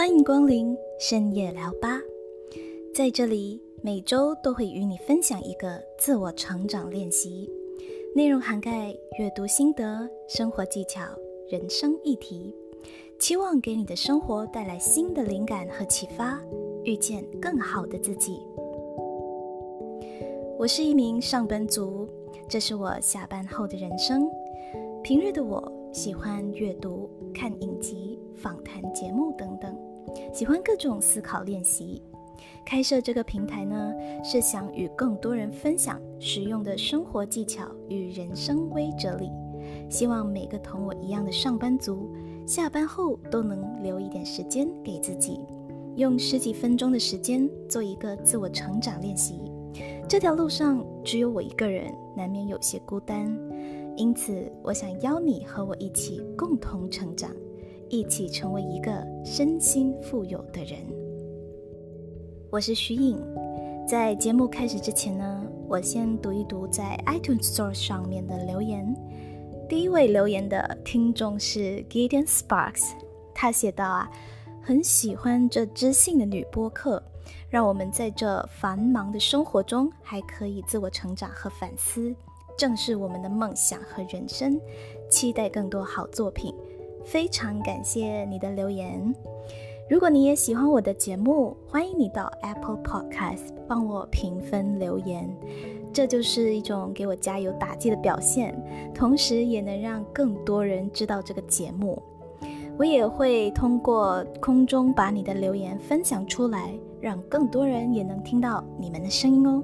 欢迎光临深夜聊吧，在这里每周都会与你分享一个自我成长练习，内容涵盖阅读心得、生活技巧、人生议题，期望给你的生活带来新的灵感和启发，遇见更好的自己。我是一名上班族，这是我下班后的人生。平日的我喜欢阅读、看影集、访谈节目等等。喜欢各种思考练习，开设这个平台呢，是想与更多人分享实用的生活技巧与人生微哲理。希望每个同我一样的上班族，下班后都能留一点时间给自己，用十几分钟的时间做一个自我成长练习。这条路上只有我一个人，难免有些孤单，因此我想邀你和我一起共同成长。一起成为一个身心富有的人。我是徐颖，在节目开始之前呢，我先读一读在 iTunes Store 上面的留言。第一位留言的听众是 Gideon Sparks，他写道啊，很喜欢这知性的女播客，让我们在这繁忙的生活中还可以自我成长和反思，正是我们的梦想和人生。期待更多好作品。非常感谢你的留言。如果你也喜欢我的节目，欢迎你到 Apple Podcast 帮我评分留言，这就是一种给我加油打气的表现，同时也能让更多人知道这个节目。我也会通过空中把你的留言分享出来，让更多人也能听到你们的声音哦。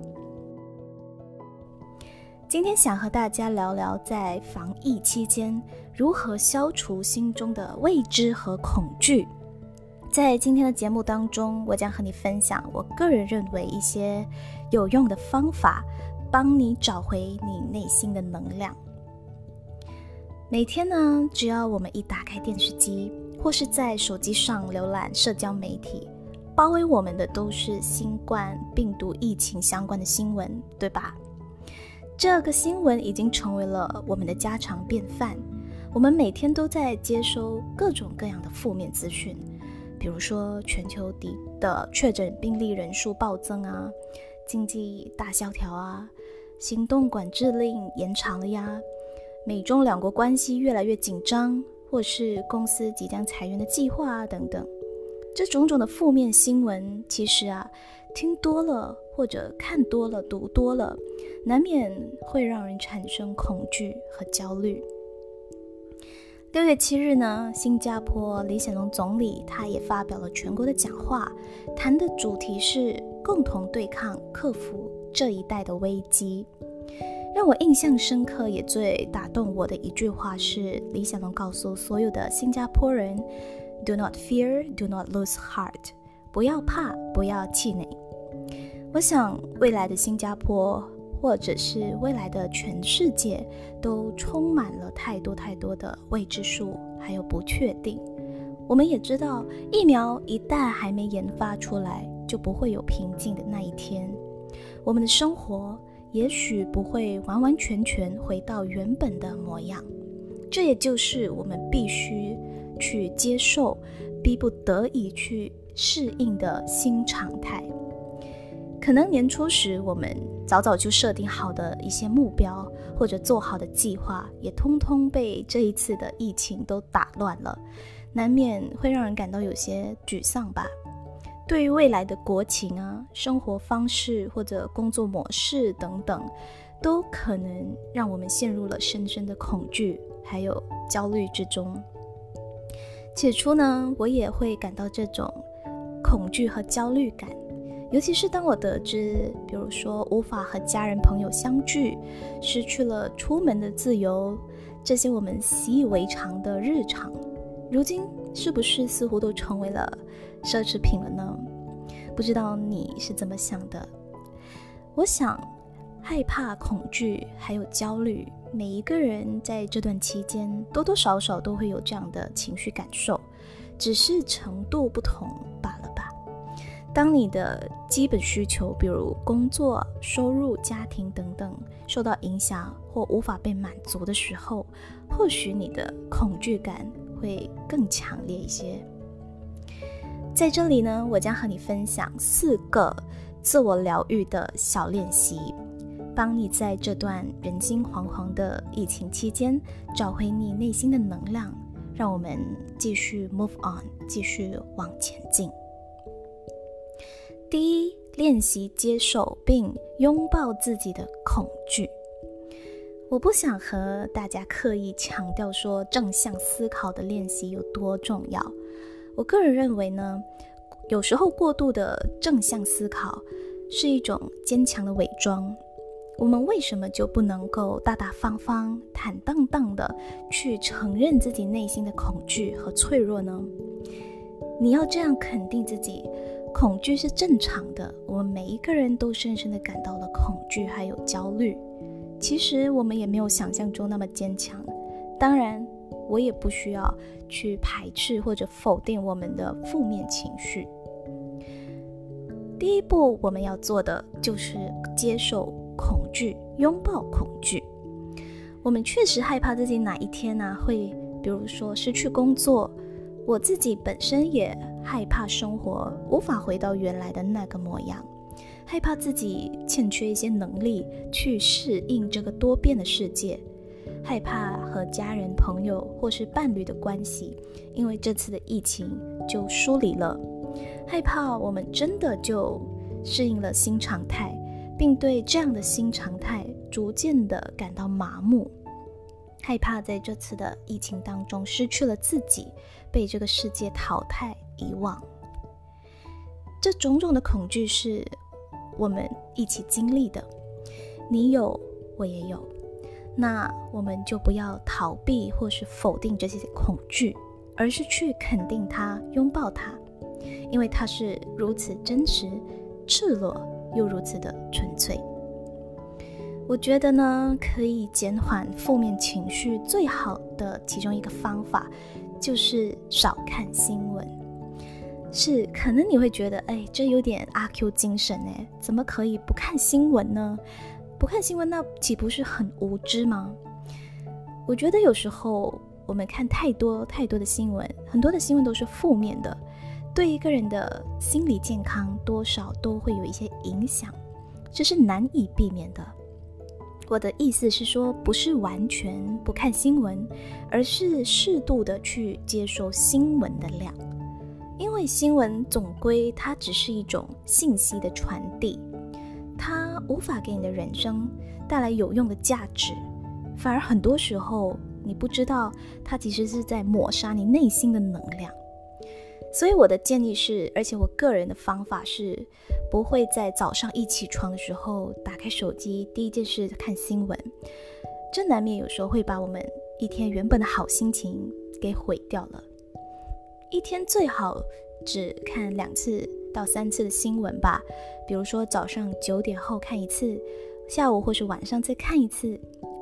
今天想和大家聊聊，在防疫期间如何消除心中的未知和恐惧。在今天的节目当中，我将和你分享我个人认为一些有用的方法，帮你找回你内心的能量。每天呢，只要我们一打开电视机，或是在手机上浏览社交媒体，包围我们的都是新冠病毒疫情相关的新闻，对吧？这个新闻已经成为了我们的家常便饭，我们每天都在接收各种各样的负面资讯，比如说全球底的确诊病例人数暴增啊，经济大萧条啊，行动管制令延长了呀，美中两国关系越来越紧张，或是公司即将裁员的计划啊等等，这种种的负面新闻，其实啊，听多了。或者看多了、读多了，难免会让人产生恐惧和焦虑。六月七日呢，新加坡李显龙总理他也发表了全国的讲话，谈的主题是共同对抗、克服这一代的危机。让我印象深刻也最打动我的一句话是，李显龙告诉所有的新加坡人：“Do not fear, do not lose heart，不要怕，不要气馁。”我想，未来的新加坡，或者是未来的全世界，都充满了太多太多的未知数，还有不确定。我们也知道，疫苗一旦还没研发出来，就不会有平静的那一天。我们的生活也许不会完完全全回到原本的模样，这也就是我们必须去接受、逼不得已去适应的新常态。可能年初时，我们早早就设定好的一些目标或者做好的计划，也通通被这一次的疫情都打乱了，难免会让人感到有些沮丧吧。对于未来的国情啊、生活方式或者工作模式等等，都可能让我们陷入了深深的恐惧还有焦虑之中。起初呢，我也会感到这种恐惧和焦虑感。尤其是当我得知，比如说无法和家人朋友相聚，失去了出门的自由，这些我们习以为常的日常，如今是不是似乎都成为了奢侈品了呢？不知道你是怎么想的？我想，害怕、恐惧还有焦虑，每一个人在这段期间多多少少都会有这样的情绪感受，只是程度不同罢了。当你的基本需求，比如工作、收入、家庭等等受到影响或无法被满足的时候，或许你的恐惧感会更强烈一些。在这里呢，我将和你分享四个自我疗愈的小练习，帮你在这段人心惶惶的疫情期间找回你内心的能量，让我们继续 move on，继续往前进。第一，练习接受并拥抱自己的恐惧。我不想和大家刻意强调说正向思考的练习有多重要。我个人认为呢，有时候过度的正向思考是一种坚强的伪装。我们为什么就不能够大大方方、坦荡荡的去承认自己内心的恐惧和脆弱呢？你要这样肯定自己，恐惧是正常的。我们每一个人都深深的感到了恐惧，还有焦虑。其实我们也没有想象中那么坚强。当然。我也不需要去排斥或者否定我们的负面情绪。第一步，我们要做的就是接受恐惧，拥抱恐惧。我们确实害怕自己哪一天呢会，比如说失去工作。我自己本身也害怕生活无法回到原来的那个模样，害怕自己欠缺一些能力去适应这个多变的世界。害怕和家人、朋友或是伴侣的关系，因为这次的疫情就疏离了；害怕我们真的就适应了新常态，并对这样的新常态逐渐的感到麻木；害怕在这次的疫情当中失去了自己，被这个世界淘汰遗忘。这种种的恐惧是我们一起经历的，你有，我也有。那我们就不要逃避或是否定这些恐惧，而是去肯定它、拥抱它，因为它是如此真实、赤裸又如此的纯粹。我觉得呢，可以减缓负面情绪最好的其中一个方法，就是少看新闻。是，可能你会觉得，哎，这有点阿 Q 精神哎，怎么可以不看新闻呢？不看新闻，那岂不是很无知吗？我觉得有时候我们看太多太多的新闻，很多的新闻都是负面的，对一个人的心理健康多少都会有一些影响，这是难以避免的。我的意思是说，不是完全不看新闻，而是适度的去接受新闻的量，因为新闻总归它只是一种信息的传递。它无法给你的人生带来有用的价值，反而很多时候你不知道它其实是在抹杀你内心的能量。所以我的建议是，而且我个人的方法是，不会在早上一起床的时候打开手机，第一件事看新闻，这难免有时候会把我们一天原本的好心情给毁掉了。一天最好只看两次。到三次的新闻吧，比如说早上九点后看一次，下午或是晚上再看一次，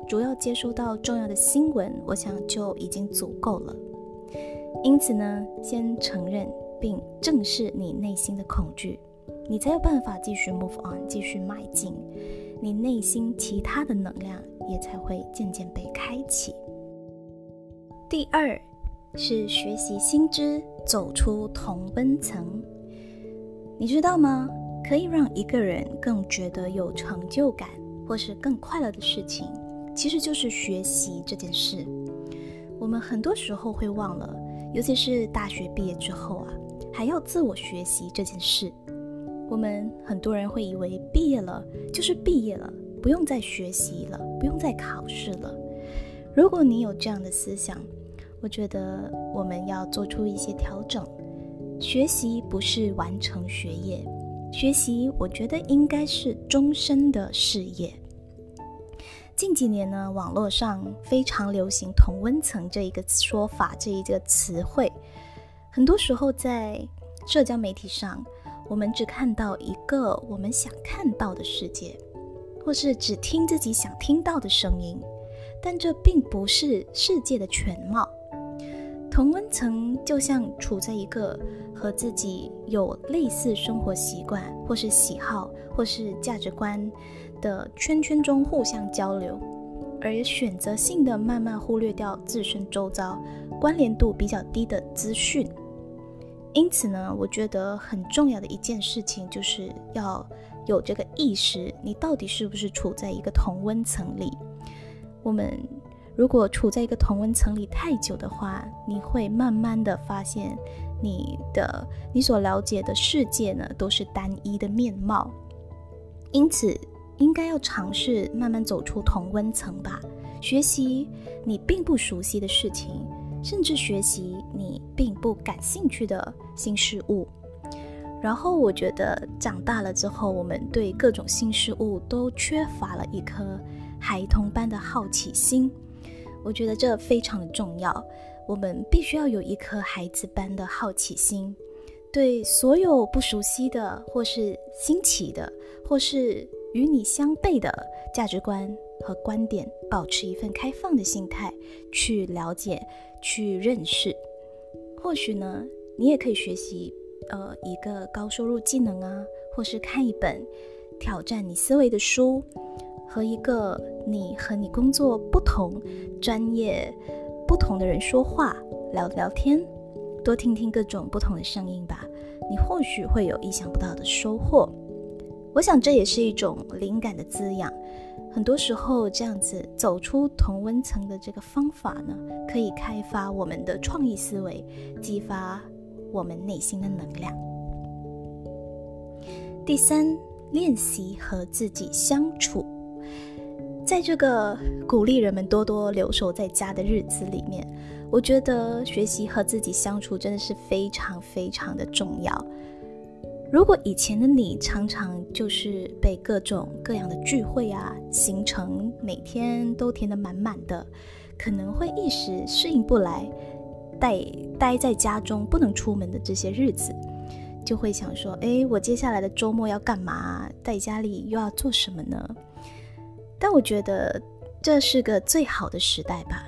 主要接收到重要的新闻，我想就已经足够了。因此呢，先承认并正视你内心的恐惧，你才有办法继续 move on，继续迈进，你内心其他的能量也才会渐渐被开启。第二是学习新知，走出同温层。你知道吗？可以让一个人更觉得有成就感，或是更快乐的事情，其实就是学习这件事。我们很多时候会忘了，尤其是大学毕业之后啊，还要自我学习这件事。我们很多人会以为毕业了就是毕业了，不用再学习了，不用再考试了。如果你有这样的思想，我觉得我们要做出一些调整。学习不是完成学业，学习我觉得应该是终身的事业。近几年呢，网络上非常流行“同温层”这一个说法，这一个词汇。很多时候在社交媒体上，我们只看到一个我们想看到的世界，或是只听自己想听到的声音，但这并不是世界的全貌。同温层就像处在一个和自己有类似生活习惯，或是喜好，或是价值观的圈圈中互相交流，而选择性的慢慢忽略掉自身周遭关联度比较低的资讯。因此呢，我觉得很重要的一件事情就是要有这个意识，你到底是不是处在一个同温层里？我们如果处在一个同温层里太久的话，你会慢慢的发现，你的你所了解的世界呢，都是单一的面貌。因此，应该要尝试慢慢走出同温层吧，学习你并不熟悉的事情。甚至学习你并不感兴趣的新事物，然后我觉得长大了之后，我们对各种新事物都缺乏了一颗孩童般的好奇心。我觉得这非常的重要，我们必须要有一颗孩子般的好奇心，对所有不熟悉的或是新奇的，或是与你相悖的价值观。和观点保持一份开放的心态去了解、去认识。或许呢，你也可以学习呃一个高收入技能啊，或是看一本挑战你思维的书，和一个你和你工作不同、专业不同的人说话聊聊天，多听听各种不同的声音吧。你或许会有意想不到的收获。我想这也是一种灵感的滋养。很多时候，这样子走出同温层的这个方法呢，可以开发我们的创意思维，激发我们内心的能量。第三，练习和自己相处。在这个鼓励人们多多留守在家的日子里面，我觉得学习和自己相处真的是非常非常的重要。如果以前的你常常就是被各种各样的聚会啊、行程每天都填得满满的，可能会一时适应不来，待待在家中不能出门的这些日子，就会想说：哎，我接下来的周末要干嘛？在家里又要做什么呢？但我觉得这是个最好的时代吧，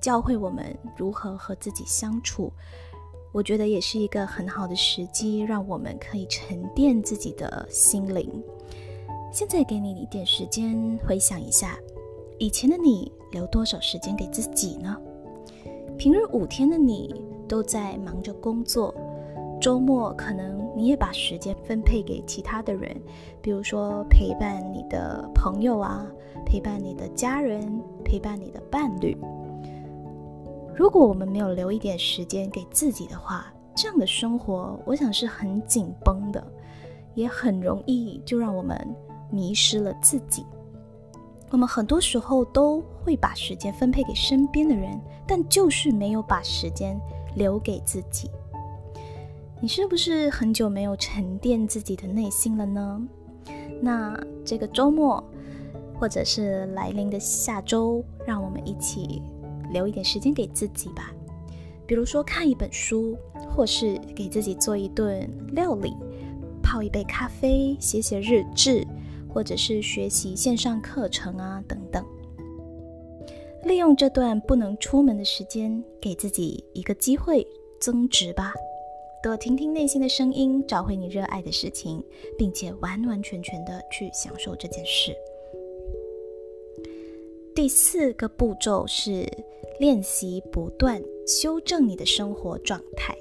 教会我们如何和自己相处。我觉得也是一个很好的时机，让我们可以沉淀自己的心灵。现在给你一点时间回想一下，以前的你留多少时间给自己呢？平日五天的你都在忙着工作，周末可能你也把时间分配给其他的人，比如说陪伴你的朋友啊，陪伴你的家人，陪伴你的伴侣。如果我们没有留一点时间给自己的话，这样的生活我想是很紧绷的，也很容易就让我们迷失了自己。我们很多时候都会把时间分配给身边的人，但就是没有把时间留给自己。你是不是很久没有沉淀自己的内心了呢？那这个周末，或者是来临的下周，让我们一起。留一点时间给自己吧，比如说看一本书，或是给自己做一顿料理，泡一杯咖啡，写写日志，或者是学习线上课程啊等等。利用这段不能出门的时间，给自己一个机会增值吧。多听听内心的声音，找回你热爱的事情，并且完完全全的去享受这件事。第四个步骤是练习不断修正你的生活状态。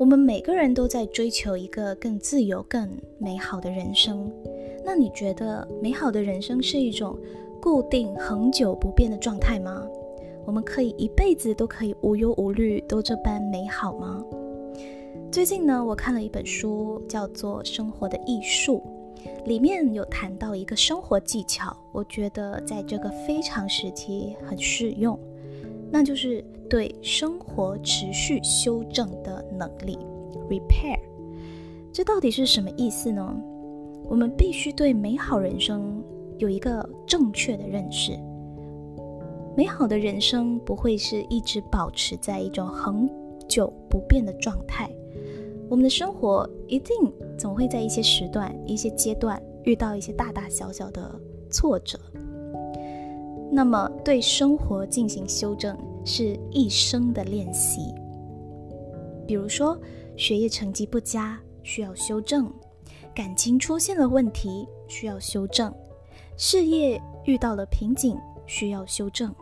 我们每个人都在追求一个更自由、更美好的人生。那你觉得美好的人生是一种固定、恒久不变的状态吗？我们可以一辈子都可以无忧无虑，都这般美好吗？最近呢，我看了一本书，叫做《生活的艺术》。里面有谈到一个生活技巧，我觉得在这个非常时期很适用，那就是对生活持续修正的能力 （repair）。这到底是什么意思呢？我们必须对美好人生有一个正确的认识。美好的人生不会是一直保持在一种恒久不变的状态。我们的生活一定总会在一些时段、一些阶段遇到一些大大小小的挫折。那么，对生活进行修正是一生的练习。比如说，学业成绩不佳需要修正，感情出现了问题需要修正，事业遇到了瓶颈需要修正，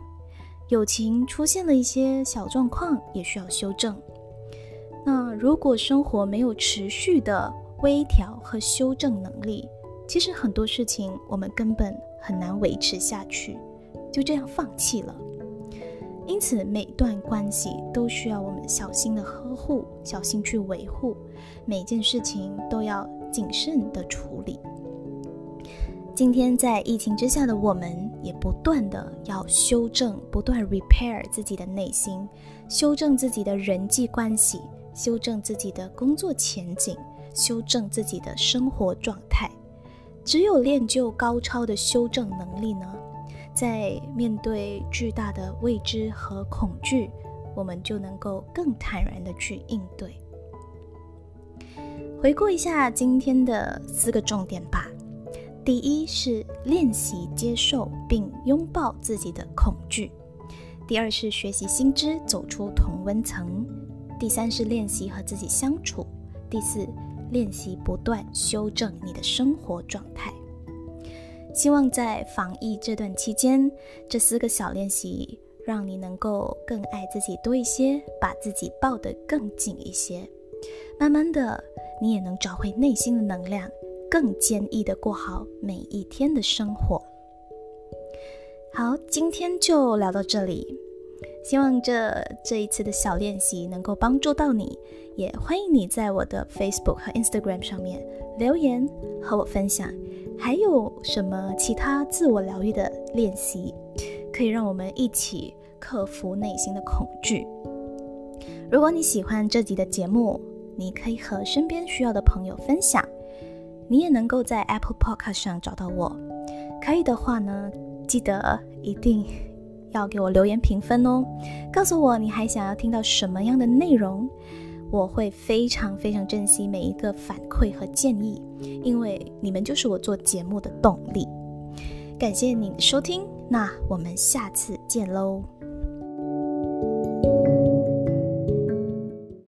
友情出现了一些小状况也需要修正。那如果生活没有持续的微调和修正能力，其实很多事情我们根本很难维持下去，就这样放弃了。因此，每段关系都需要我们小心的呵护，小心去维护，每件事情都要谨慎的处理。今天在疫情之下的我们，也不断的要修正，不断 repair 自己的内心，修正自己的人际关系，修正自己的工作前景，修正自己的生活状态。只有练就高超的修正能力呢？在面对巨大的未知和恐惧，我们就能够更坦然的去应对。回顾一下今天的四个重点吧。第一是练习接受并拥抱自己的恐惧；第二是学习新知，走出同温层；第三是练习和自己相处；第四，练习不断修正你的生活状态。希望在防疫这段期间，这四个小练习让你能够更爱自己多一些，把自己抱得更紧一些。慢慢的，你也能找回内心的能量，更坚毅的过好每一天的生活。好，今天就聊到这里。希望这这一次的小练习能够帮助到你，也欢迎你在我的 Facebook 和 Instagram 上面留言和我分享。还有什么其他自我疗愈的练习，可以让我们一起克服内心的恐惧？如果你喜欢这集的节目，你可以和身边需要的朋友分享。你也能够在 Apple Podcast 上找到我。可以的话呢，记得一定要给我留言评分哦，告诉我你还想要听到什么样的内容。我会非常非常珍惜每一个反馈和建议，因为你们就是我做节目的动力。感谢你的收听，那我们下次见喽。